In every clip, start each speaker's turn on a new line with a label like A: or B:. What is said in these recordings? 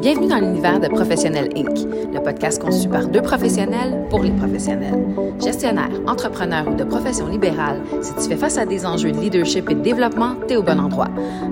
A: Bienvenue dans l'univers de Professionnel Inc., le podcast conçu par deux professionnels pour les professionnels. Gestionnaire, entrepreneur ou de profession libérale, si tu fais face à des enjeux de leadership et de développement, t'es au bon endroit.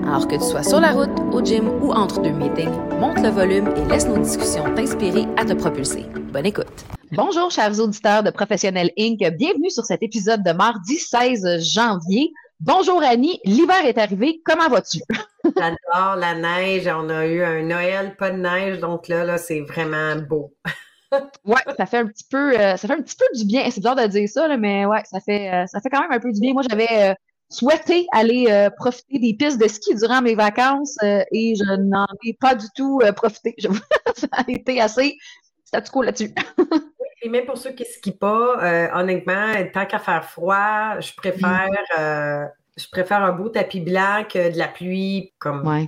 A: Alors que tu sois sur la route, au gym ou entre deux meetings, monte le volume et laisse nos discussions t'inspirer à te propulser. Bonne écoute. Bonjour, chers auditeurs de Professionnel Inc. Bienvenue sur cet épisode de mardi 16 janvier. Bonjour Annie, l'hiver est arrivé, comment vas-tu?
B: J'adore la neige, on a eu un Noël, pas de neige, donc là, là c'est vraiment beau.
A: ouais, ça fait un petit peu, euh, ça fait un petit peu du bien. C'est bizarre de dire ça, mais ouais, ça fait, euh, ça fait quand même un peu du bien. Moi, j'avais euh, souhaité aller profiter des pistes de ski durant mes vacances et je n'en ai pas du tout profité. ça a été assez statu quo là-dessus.
B: Et même pour ceux qui ne skient pas, euh, honnêtement, tant qu'à faire froid, je préfère, euh, je préfère un beau tapis blanc que de la pluie. Comme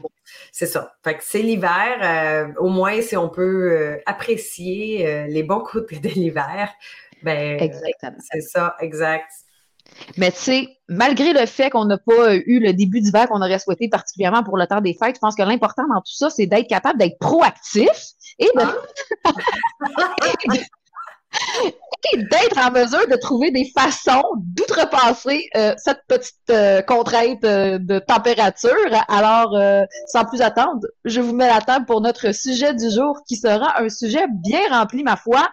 B: c'est ça. Fait que c'est l'hiver. Euh, au moins, si on peut apprécier les bons côtés de l'hiver, ben Exactement. c'est ça, exact.
A: Mais tu sais, malgré le fait qu'on n'a pas eu le début d'hiver qu'on aurait souhaité, particulièrement pour le temps des fêtes, je pense que l'important dans tout ça, c'est d'être capable d'être proactif et de, ah. d'être en mesure de trouver des façons d'outrepasser euh, cette petite euh, contrainte euh, de température. Alors, sans plus attendre, je vous mets la table pour notre sujet du jour qui sera un sujet bien rempli, ma foi,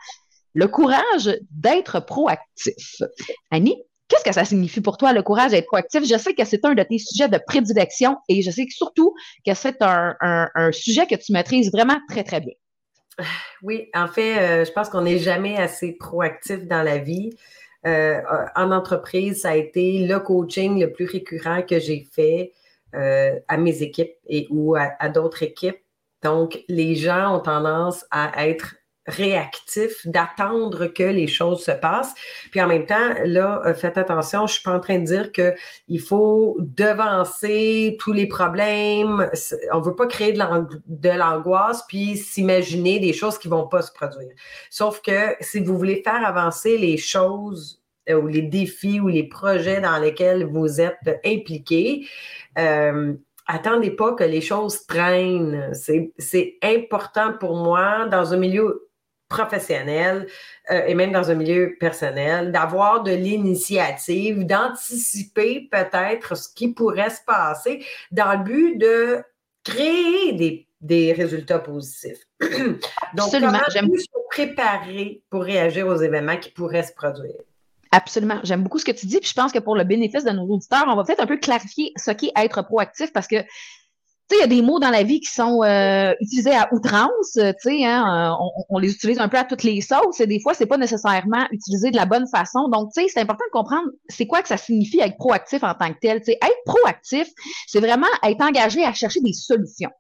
A: le courage d'être proactif. Annie, qu'est-ce que ça signifie pour toi, le courage d'être proactif? Je sais que c'est un de tes sujets de prédilection et je sais surtout que c'est un sujet que tu maîtrises vraiment très, très bien.
B: Oui, en fait, euh, je pense qu'on n'est jamais assez proactif dans la vie. Euh, en entreprise, ça a été le coaching le plus récurrent que j'ai fait euh, à mes équipes et ou à d'autres équipes. Donc, les gens ont tendance à être réactif, d'attendre que les choses se passent. Puis en même temps, là, euh, faites attention, je suis pas en train de dire qu'il faut devancer tous les problèmes. On veut pas créer de l'angoisse puis s'imaginer des choses qui vont pas se produire. Sauf que si vous voulez faire avancer les choses euh, ou les défis ou les projets dans lesquels vous êtes impliqués, euh, attendez pas que les choses traînent. C'est important pour moi dans un milieu professionnel euh, et même dans un milieu personnel, d'avoir de l'initiative, d'anticiper peut-être ce qui pourrait se passer dans le but de créer des, des résultats positifs. Donc, Absolument. comment se préparer pour réagir aux événements qui pourraient se produire?
A: Absolument. J'aime beaucoup ce que tu dis. Puis je pense que pour le bénéfice de nos auditeurs, on va peut-être un peu clarifier ce qu'est être proactif parce que tu sais, il y a des mots dans la vie qui sont euh, utilisés à outrance, tu sais, hein, euh, on, les utilise un peu à toutes les sauces et des fois, c'est pas nécessairement utilisé de la bonne façon. Donc, tu sais, c'est important de comprendre c'est quoi que ça signifie être proactif en tant que tel. Tu sais, être proactif, c'est vraiment être engagé à chercher des solutions.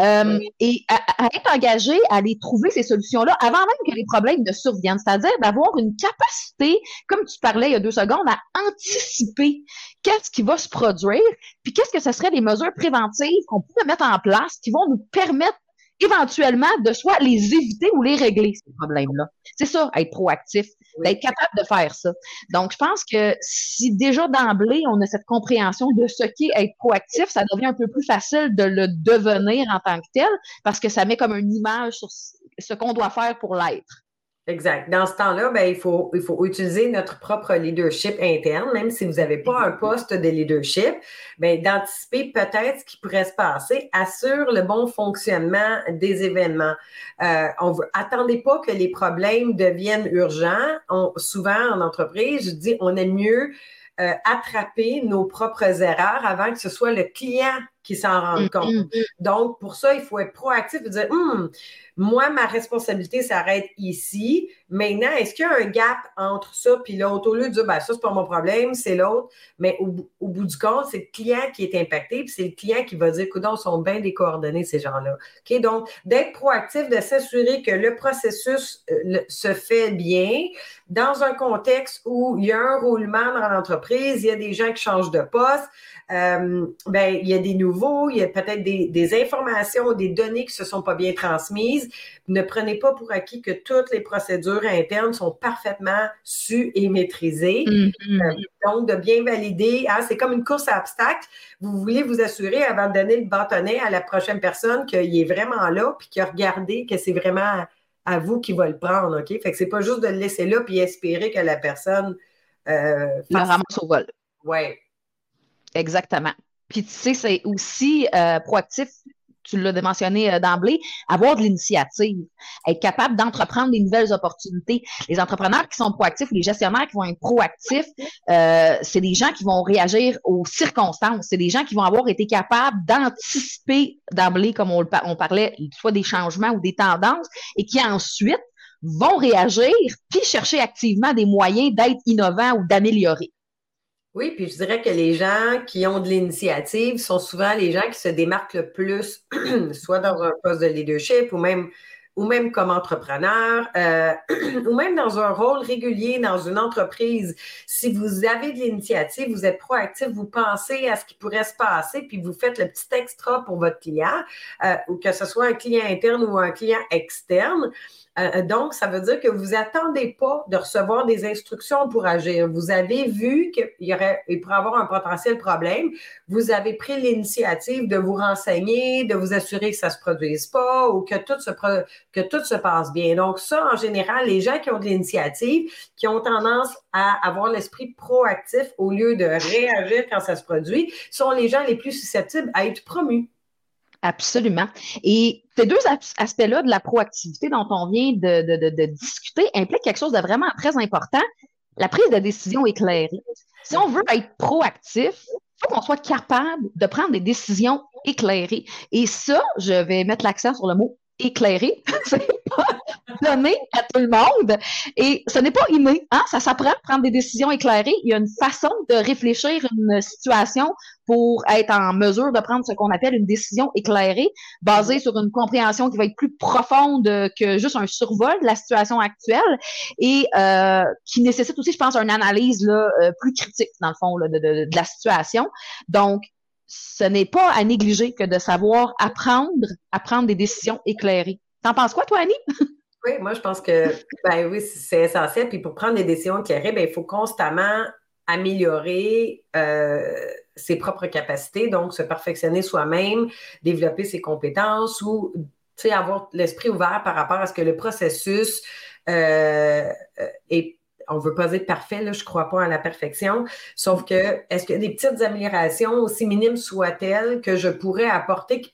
A: Euh, et à, être engagé à aller trouver ces solutions-là avant même que les problèmes ne surviennent, c'est-à-dire d'avoir une capacité, comme tu parlais il y a deux secondes, à anticiper qu'est-ce qui va se produire, puis qu'est-ce que ce serait les mesures préventives qu'on pourrait mettre en place qui vont nous permettre éventuellement de soit les éviter ou les régler, ces problèmes-là. C'est ça, être proactif, d'être capable de faire ça. Donc, je pense que si déjà d'emblée, on a cette compréhension de ce qu'est être proactif, ça devient un peu plus facile de le devenir en tant que tel, parce que ça met comme une image sur ce qu'on doit faire pour l'être.
B: Exact. Dans ce temps-là, ben, il, faut, il faut utiliser notre propre leadership interne, même si vous n'avez pas un poste de leadership, ben, d'anticiper peut-être ce qui pourrait se passer, assure le bon fonctionnement des événements. Euh, on veut, attendez pas que les problèmes deviennent urgents. On, souvent, en entreprise, je dis, on aime mieux euh, attraper nos propres erreurs avant que ce soit le client qui s'en rende mm, compte. Mm, mm. Donc, pour ça, il faut être proactif et dire, hum, moi, ma responsabilité s'arrête ici. Maintenant, est-ce qu'il y a un gap entre ça et l'autre? Au lieu de dire, ben, ça, c'est pas mon problème, c'est l'autre. Mais au, bout du compte, c'est le client qui est impacté, puis c'est le client qui va dire, écoute, sont bien décoordonnés, ces gens-là. OK? Donc, d'être proactif, de s'assurer que le processus euh, se fait bien dans un contexte où il y a un roulement dans l'entreprise, il y a des gens qui changent de poste, euh, ben, il y a des nouveaux nouveau, il y a peut-être des, informations, des données qui se sont pas bien transmises. Ne prenez pas pour acquis que toutes les procédures internes sont parfaitement sues et maîtrisées. Mm-hmm. Euh, donc, de bien valider, hein, c'est comme une course à obstacles. Vous voulez vous assurer avant de donner le bâtonnet à la prochaine personne qu'il est vraiment là, puis qu'il a regardé que c'est vraiment à vous qui va le prendre, OK? Fait que c'est pas juste de le laisser là puis espérer que la personne
A: euh, le ramasse au vol.
B: Oui.
A: Exactement. Puis tu sais, c'est aussi euh, proactif tu l'as mentionné euh, d'emblée, avoir de l'initiative, être capable d'entreprendre des nouvelles opportunités. Les entrepreneurs qui sont proactifs, les gestionnaires qui vont être proactifs, euh, c'est des gens qui vont réagir aux circonstances. C'est des gens qui vont avoir été capables d'anticiper d'emblée, comme on, on parlait, soit des changements ou des tendances, et qui ensuite vont réagir puis chercher activement des moyens d'être innovants ou d'améliorer.
B: Oui, puis je dirais que les gens qui ont de l'initiative sont souvent les gens qui se démarquent le plus, soit dans un poste de leadership ou même, ou même comme entrepreneur, euh, ou même dans un rôle régulier dans une entreprise. Si vous avez de l'initiative, vous êtes proactif, vous pensez à ce qui pourrait se passer, puis vous faites le petit extra pour votre client, euh, ou que ce soit un client interne ou un client externe. Euh, donc, ça veut dire que vous attendez pas de recevoir des instructions pour agir. Vous avez vu qu'il y aurait, il pourrait avoir un potentiel problème. Vous avez pris l'initiative de vous renseigner, de vous assurer que ça se produise pas ou que tout se, que tout se passe bien. Donc, ça, en général, les gens qui ont de l'initiative, qui ont tendance à avoir l'esprit proactif au lieu de réagir quand ça se produit, sont les gens les plus susceptibles à être promus.
A: Absolument. Et ces deux aspects-là de la proactivité dont on vient de, discuter impliquent quelque chose de vraiment très important, la prise de décision éclairée. Si on veut être proactif, il faut qu'on soit capable de prendre des décisions éclairées. Et ça, je vais mettre l'accent sur le mot éclairé. c'est pas donné à tout le monde. Et ce n'est pas inné. Hein? Ça s'apprend à prendre des décisions éclairées. Il y a une façon de réfléchir une situation pour être en mesure de prendre ce qu'on appelle une décision éclairée, basée sur une compréhension qui va être plus profonde que juste un survol de la situation actuelle et euh, qui nécessite aussi, je pense, une analyse là, euh, plus critique, dans le fond, là, de, de, de la situation. Donc, ce n'est pas à négliger que de savoir apprendre à prendre des décisions éclairées. T'en penses quoi, toi, Annie?
B: Oui, moi, je pense que ben oui, c'est essentiel. Puis pour prendre des décisions éclairées, ben, il faut constamment améliorer euh, ses propres capacités, donc se perfectionner soi-même, développer ses compétences ou avoir l'esprit ouvert par rapport à ce que le processus euh, est on veut pas être parfait, là, je ne crois pas à la perfection, sauf que est-ce a des petites améliorations, aussi minimes soient-elles, que je pourrais apporter qui,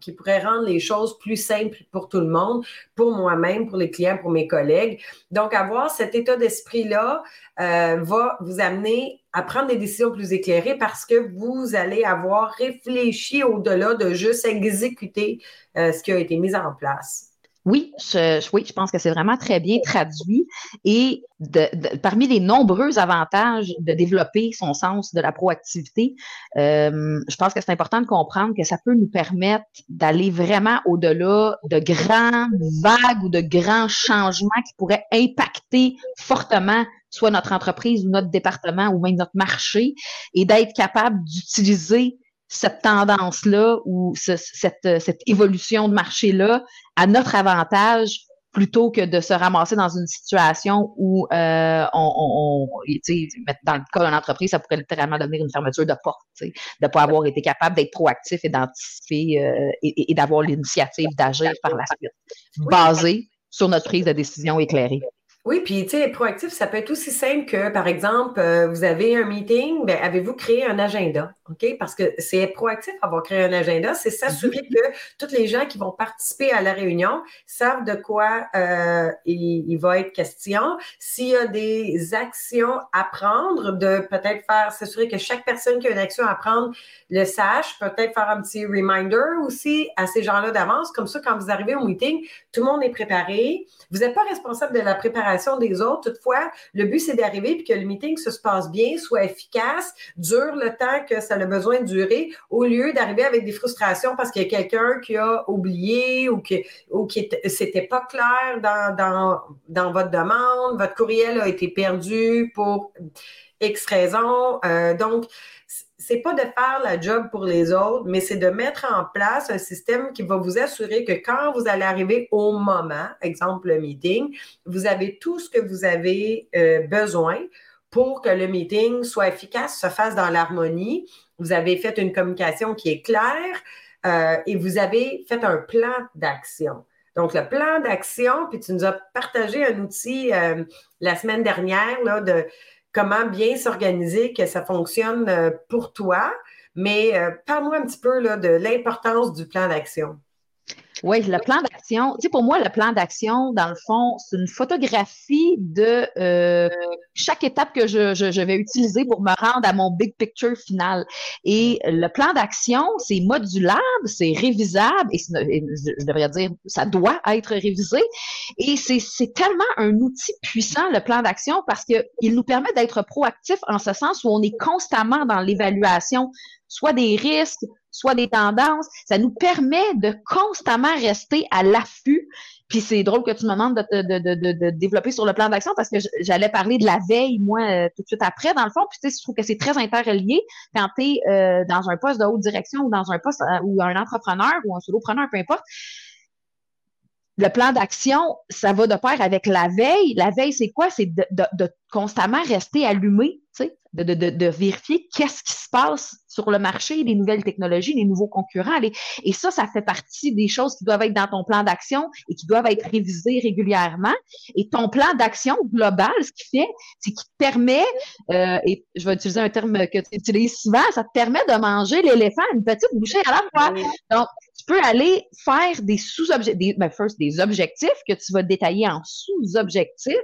B: qui pourraient rendre les choses plus simples pour tout le monde, pour moi-même, pour les clients, pour mes collègues? Donc, avoir cet état d'esprit-là euh, va vous amener à prendre des décisions plus éclairées parce que vous allez avoir réfléchi au-delà de juste exécuter euh, ce qui a été mis en place.
A: Oui, je, oui, je pense que c'est vraiment très bien traduit. Et de, parmi les nombreux avantages de développer son sens de la proactivité, euh, je pense que c'est important de comprendre que ça peut nous permettre d'aller vraiment au-delà de grands vagues ou de grands changements qui pourraient impacter fortement soit notre entreprise ou notre département ou même notre marché, et d'être capable d'utiliser cette tendance-là ou cette, cette évolution de marché-là à notre avantage plutôt que de se ramasser dans une situation où euh, on, on, dans le cas d'une entreprise, ça pourrait littéralement devenir une fermeture de porte, de ne pas avoir été capable d'être proactif et d'anticiper euh, et, et d'avoir l'initiative d'agir par la suite, basée sur notre prise de décision éclairée.
B: Oui, puis tu sais, proactif, ça peut être aussi simple que, par exemple, euh, vous avez un meeting, ben, avez-vous créé un agenda? OK? Parce que c'est proactif avoir créé un agenda, c'est s'assurer mm-hmm. que tous les gens qui vont participer à la réunion savent de quoi euh, il, va être question. S'il y a des actions à prendre, de peut-être faire, s'assurer que chaque personne qui a une action à prendre le sache, peut-être faire un petit reminder aussi à ces gens-là d'avance. Comme ça, quand vous arrivez au meeting, tout le monde est préparé. Vous n'êtes pas responsable de la préparation des autres. Toutefois, le but, c'est d'arriver et que le meeting se passe bien, soit efficace, dure le temps que ça a besoin de durer, au lieu d'arriver avec des frustrations parce qu'il y a quelqu'un qui a oublié ou qui ou qui c'était pas clair dans, dans, dans votre demande, votre courriel a été perdu pour X raison. Euh, donc, c'est pas de faire la job pour les autres, mais c'est de mettre en place un système qui va vous assurer que quand vous allez arriver au moment, exemple le meeting, vous avez tout ce que vous avez euh, besoin pour que le meeting soit efficace, se fasse dans l'harmonie. Vous avez fait une communication qui est claire euh, et vous avez fait un plan d'action. Donc, le plan d'action, puis tu nous as partagé un outil euh, la semaine dernière là, de comment bien s'organiser, que ça fonctionne euh, pour toi. Mais parle-moi un petit peu là, de l'importance du plan d'action.
A: Oui, le plan d'action. Tu sais, pour moi, le plan d'action, dans le fond, c'est une photographie de euh, chaque étape que je, je, vais utiliser pour me rendre à mon big picture final. Et le plan d'action, c'est modulable, c'est révisable, et, je devrais dire, ça doit être révisé. Et c'est tellement un outil puissant, le plan d'action, parce qu'il nous permet d'être proactif en ce sens où on est constamment dans l'évaluation soit des risques, soit des tendances. Ça nous permet de constamment rester à l'affût. Puis c'est drôle que tu me demandes de, développer sur le plan d'action parce que j'allais parler de la veille, moi, euh, tout de suite après, dans le fond. Puis tu sais, je trouve que c'est très interrelié quand tu es euh, dans un poste de haute direction ou dans un poste euh, ou un entrepreneur ou un solopreneur, peu importe. Le plan d'action, ça va de pair avec la veille. La veille, c'est quoi? C'est de, constamment rester allumé, tu sais, de, de, vérifier qu'est-ce qui se passe sur le marché, les nouvelles technologies, les nouveaux concurrents. et ça, ça fait partie des choses qui doivent être dans ton plan d'action et qui doivent être révisées régulièrement. Et ton plan d'action global, ce qu'il fait, c'est qu'il te permet, euh, et je vais utiliser un terme que tu utilises souvent, ça te permet de manger l'éléphant une petite bouchée à la fois. Donc, peux aller faire des sous-objectifs, ben first, des objectifs que tu vas détailler en sous-objectifs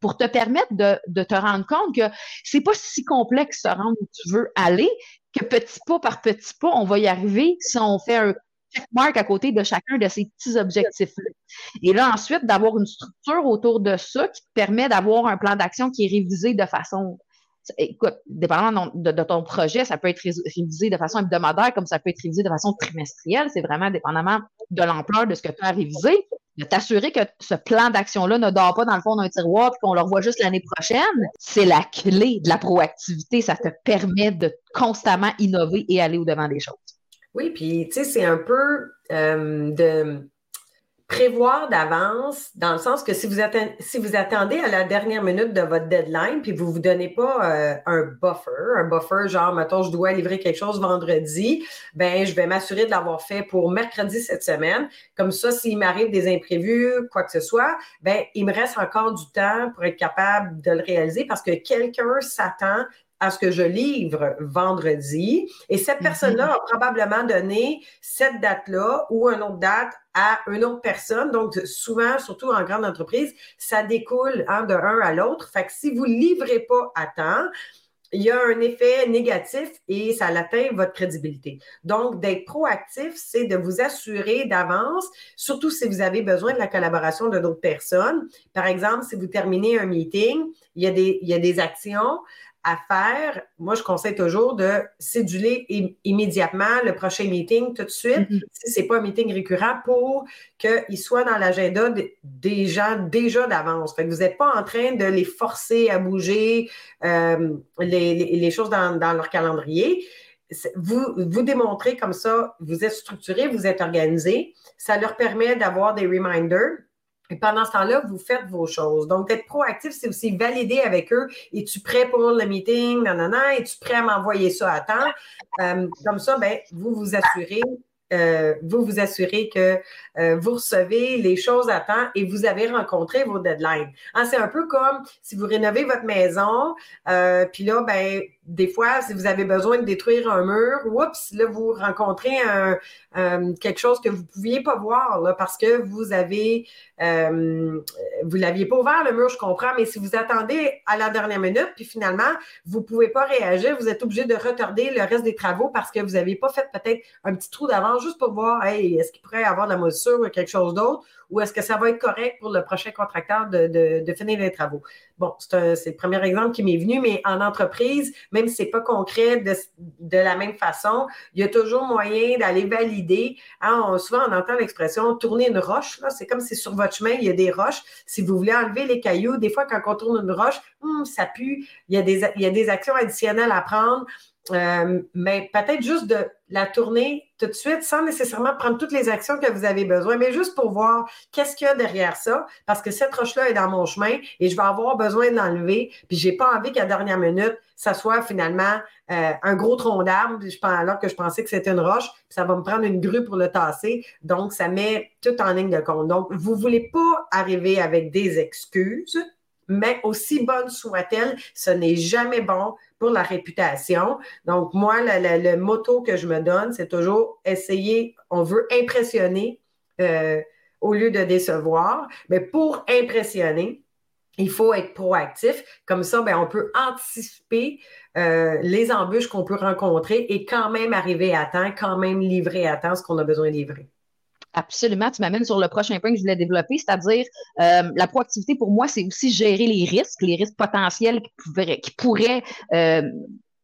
A: pour te permettre de, te rendre compte que c'est pas si complexe de se rendre où tu veux aller, que petit pas par petit pas, on va y arriver si on fait un checkmark à côté de chacun de ces petits objectifs-là. Et là, ensuite, d'avoir une structure autour de ça qui te permet d'avoir un plan d'action qui est révisé de façon écoute, dépendamment de, ton projet, ça peut être révisé de façon hebdomadaire comme ça peut être révisé de façon trimestrielle. C'est vraiment dépendamment de l'ampleur de ce que tu as révisé. De t'assurer que ce plan d'action-là ne dort pas dans le fond d'un tiroir et qu'on le revoit juste l'année prochaine, c'est la clé de la proactivité. Ça te permet de constamment innover et aller au-devant des choses.
B: Oui, puis tu sais, c'est un peu euh, de prévoir d'avance, dans le sens que si vous, attendez, si vous attendez à la dernière minute de votre deadline, puis vous ne vous donnez pas euh, un buffer, un buffer genre, mettons, je dois livrer quelque chose vendredi, ben je vais m'assurer de l'avoir fait pour mercredi cette semaine. Comme ça, s'il m'arrive des imprévus, quoi que ce soit, ben il me reste encore du temps pour être capable de le réaliser parce que quelqu'un s'attend à ce que je livre vendredi. Et cette mhm. personne-là a probablement donné cette date-là ou une autre date à une autre personne. Donc, souvent, surtout en grande entreprise, ça découle hein, de un à l'autre. Fait que si vous ne livrez pas à temps, il y a un effet négatif et ça atteint votre crédibilité. Donc, d'être proactif, c'est de vous assurer d'avance, surtout si vous avez besoin de la collaboration de d'autres personnes. Par exemple, si vous terminez un meeting, il y a des, il y a des actions à faire, moi, je conseille toujours de céduler immédiatement le prochain meeting tout de suite, mm-hmm. si ce n'est pas un meeting récurrent, pour qu'il soit dans l'agenda des gens déjà d'avance. Fait que vous n'êtes pas en train de les forcer à bouger euh, les, choses dans, dans, leur calendrier. Vous, vous démontrez comme ça, vous êtes structuré, vous êtes organisé. Ça leur permet d'avoir des reminders et pendant ce temps-là, vous faites vos choses. Donc, être proactif, c'est aussi valider avec eux. Es-tu prêt pour le meeting? Nanana. Es-tu prêt à m'envoyer ça à temps? Euh, comme ça, ben, vous vous assurez euh, vous vous assurez que euh, vous recevez les choses à temps et vous avez rencontré vos deadlines. Hein, c'est un peu comme si vous rénovez votre maison, puis là, ben, des fois, si vous avez besoin de détruire un mur, oups, là, vous rencontrez un, quelque chose que vous ne pouviez pas voir là, parce que vous avez, vous l'aviez pas ouvert le mur, je comprends, mais si vous attendez à la dernière minute, puis finalement, vous ne pouvez pas réagir, vous êtes obligé de retarder le reste des travaux parce que vous n'avez pas fait peut-être un petit trou d'avance juste pour voir, hey, est-ce qu'il pourrait avoir de la moisissure ou quelque chose d'autre, ou est-ce que ça va être correct pour le prochain contracteur de, finir les travaux? Bon, c'est le premier exemple qui m'est venu, mais en entreprise, même si ce n'est pas concret de, la même façon, il y a toujours moyen d'aller valider. Hein, souvent, on entend l'expression tourner une roche. C'est comme si sur votre chemin, il y a des roches. Si vous voulez enlever les cailloux, des fois, quand on tourne une roche, hum, ça pue. Il y, a des, il y a des actions additionnelles à prendre euh, mais peut-être juste de la tourner tout de suite sans nécessairement prendre toutes les actions que vous avez besoin, mais juste pour voir qu'est-ce qu'il y a derrière ça, parce que cette roche-là est dans mon chemin et je vais avoir besoin de l'enlever, puis j'ai pas envie qu'à dernière minute, ça soit finalement euh, un gros tronc d'arbre, alors que je pensais que c'était une roche, puis ça va me prendre une grue pour le tasser. Donc, ça met tout en ligne de compte. Donc, vous voulez pas arriver avec des excuses, mais aussi bonne soit-elle, ce n'est jamais bon pour la réputation. Donc, moi, le, motto que je me donne, c'est toujours essayer, on veut impressionner euh, au lieu de décevoir. Mais pour impressionner, il faut être proactif. Comme ça, ben, on peut anticiper euh, les embûches qu'on peut rencontrer et quand même arriver à temps, quand même livrer à temps ce qu'on a besoin de livrer.
A: Absolument, tu m'amènes sur le prochain point que je voulais développer, c'est-à-dire euh, la proactivité pour moi, c'est aussi gérer les risques, les risques potentiels qui pourraient, euh,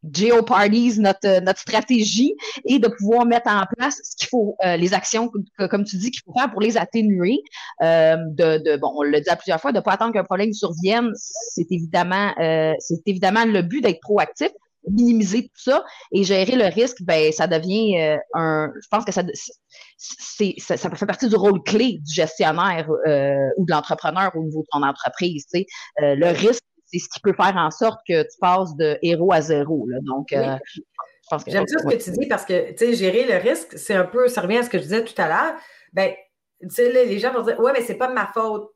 A: notre, notre stratégie et de pouvoir mettre en place ce qu'il faut, euh, les actions, comme tu dis, qu'il faut faire pour les atténuer. Euh, de, de, bon, on l'a dit à plusieurs fois, de ne pas attendre qu'un problème survienne, c'est évidemment, euh, c'est évidemment le but d'être proactif, minimiser tout ça et gérer le risque, ben ça devient euh, un. Je pense que ça, c'est, ça, ça, fait partie du rôle clé du gestionnaire euh, ou de l'entrepreneur au niveau de ton entreprise. Tu sais. Euh, le risque, c'est ce qui peut faire en sorte que tu passes de héros à zéro. Là. Donc, je
B: pense que. J'aime bien ce que tu dis parce que, tu sais, gérer le risque, c'est un peu, ça revient à ce que je disais tout à l'heure. Ben, tu sais, les gens vont dire, ouais, mais c'est pas de ma faute.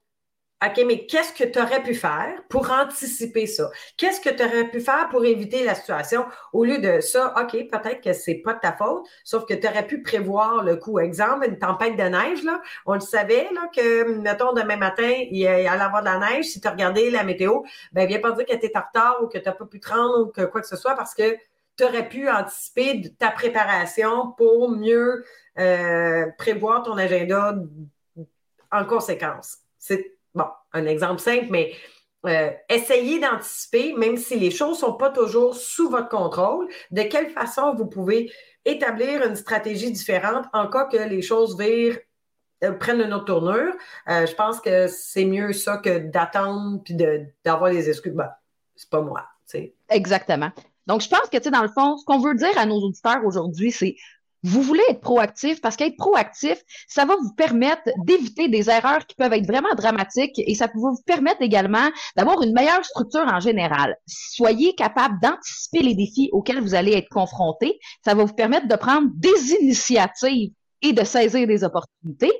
B: OK, mais qu'est-ce que tu aurais pu faire pour anticiper ça? Qu'est-ce que tu aurais pu faire pour éviter la situation? Au lieu de ça, OK, peut-être que c'est pas de ta faute, sauf que tu aurais pu prévoir le coup. Exemple, une tempête de neige, là, on le savait, là, que, mettons, demain matin, il allait avoir de la neige. Si tu regardé la météo, ben, viens pas dire que tu es en retard ou que tu n'as pas pu te rendre ou que quoi que ce soit parce que tu aurais pu anticiper ta préparation pour mieux euh, prévoir ton agenda en conséquence. C'est bon, un exemple simple, mais euh, essayez d'anticiper, même si les choses ne sont pas toujours sous votre contrôle, de quelle façon vous pouvez établir une stratégie différente en cas que les choses virent euh, prennent une autre tournure. Euh, je pense que c'est mieux ça que d'attendre puis d'avoir les excuses. Ben, c'est pas moi.
A: Exactement. Donc, je pense que, tu sais, dans le fond, ce qu'on veut dire à nos auditeurs aujourd'hui, c'est vous voulez être proactif parce qu'être proactif, ça va vous permettre d'éviter des erreurs qui peuvent être vraiment dramatiques et ça peut vous permettre également d'avoir une meilleure structure en général. Soyez capable d'anticiper les défis auxquels vous allez être confrontés. Ça va vous permettre de prendre des initiatives et de saisir des opportunités.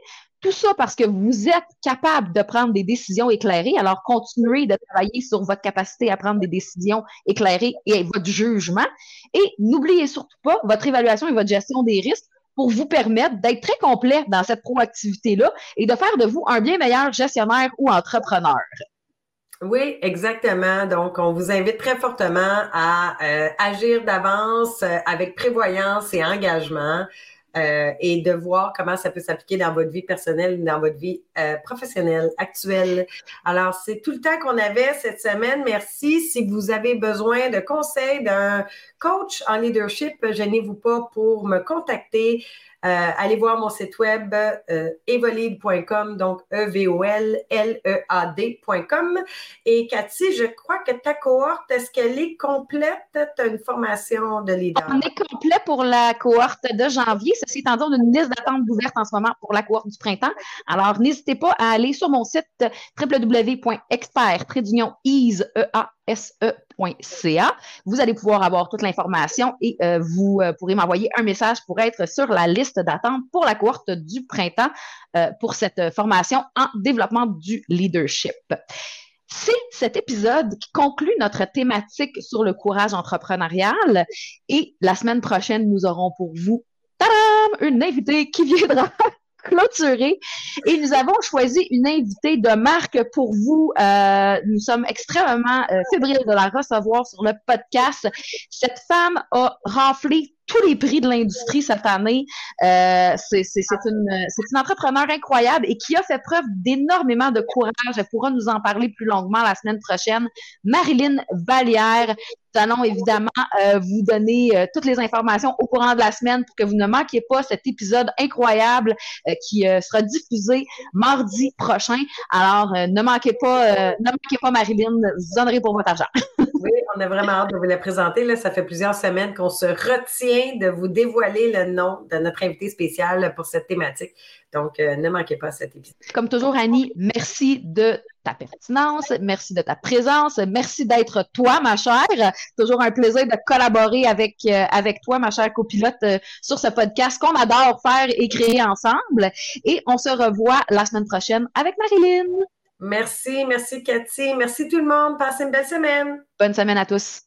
A: Tout ça parce que vous êtes capable de prendre des décisions éclairées. Alors, continuez de travailler sur votre capacité à prendre des décisions éclairées et votre jugement. Et n'oubliez surtout pas votre évaluation et votre gestion des risques pour vous permettre d'être très complet dans cette proactivité-là et de faire de vous un bien meilleur gestionnaire ou entrepreneur.
B: Oui, exactement. Donc, on vous invite très fortement à euh, agir d'avance euh, avec prévoyance et engagement. Euh, et de voir comment ça peut s'appliquer dans votre vie personnelle, dans votre vie euh, professionnelle actuelle. Alors, c'est tout le temps qu'on avait cette semaine. Merci. Si vous avez besoin de conseils d'un coach en leadership, gênez-vous pas pour me contacter. Euh, allez voir mon site web euh, evolide.com, donc E-V-O-L-L-E-A-D.com. Et Cathy, je crois que ta cohorte, est-ce qu'elle est complète? Tu as une formation de leader.
A: On est complet pour la cohorte de janvier. Ceci étant dit, on a une liste d'attente ouverte en ce moment pour la cohorte du printemps. Alors, n'hésitez pas à aller sur mon site www.expert Vous allez pouvoir avoir toute l'information et euh, vous euh, pourrez m'envoyer un message pour être sur la liste d'attente pour la cohorte du printemps euh, pour cette formation en développement du leadership. C'est cet épisode qui conclut notre thématique sur le courage entrepreneurial et la semaine prochaine, nous aurons pour vous une invitée qui viendra clôturé. Et nous avons choisi une invitée de marque pour vous. Euh, nous sommes extrêmement euh, fébriles de la recevoir sur le podcast. Cette femme a raflé tous les prix de l'industrie cette année. Euh, c'est une, une entrepreneur incroyable et qui a fait preuve d'énormément de courage. Elle pourra nous en parler plus longuement la semaine prochaine. Marilyn Vallière. Nous allons évidemment euh, vous donner euh, toutes les informations au courant de la semaine pour que vous ne manquiez pas cet épisode incroyable qui sera diffusé mardi prochain. Alors, ne manquez pas, ne manquez pas Marilyn, vous donnerez pour votre argent.
B: Oui, on a vraiment hâte de vous la présenter. Ça fait plusieurs semaines qu'on se retient de vous dévoiler le nom de notre invité spécial pour cette thématique. Donc, euh, ne manquez pas cet épisode.
A: Comme toujours, Annie, merci de ta pertinence, merci de ta présence, merci d'être toi, ma chère. Toujours un plaisir de collaborer avec, euh, avec toi, ma chère copilote, euh, sur ce podcast qu'on adore faire et créer ensemble. Et on se revoit la semaine prochaine avec Marilyn.
B: Merci, merci Cathy, merci tout le monde. Passez une belle semaine.
A: Bonne semaine à tous.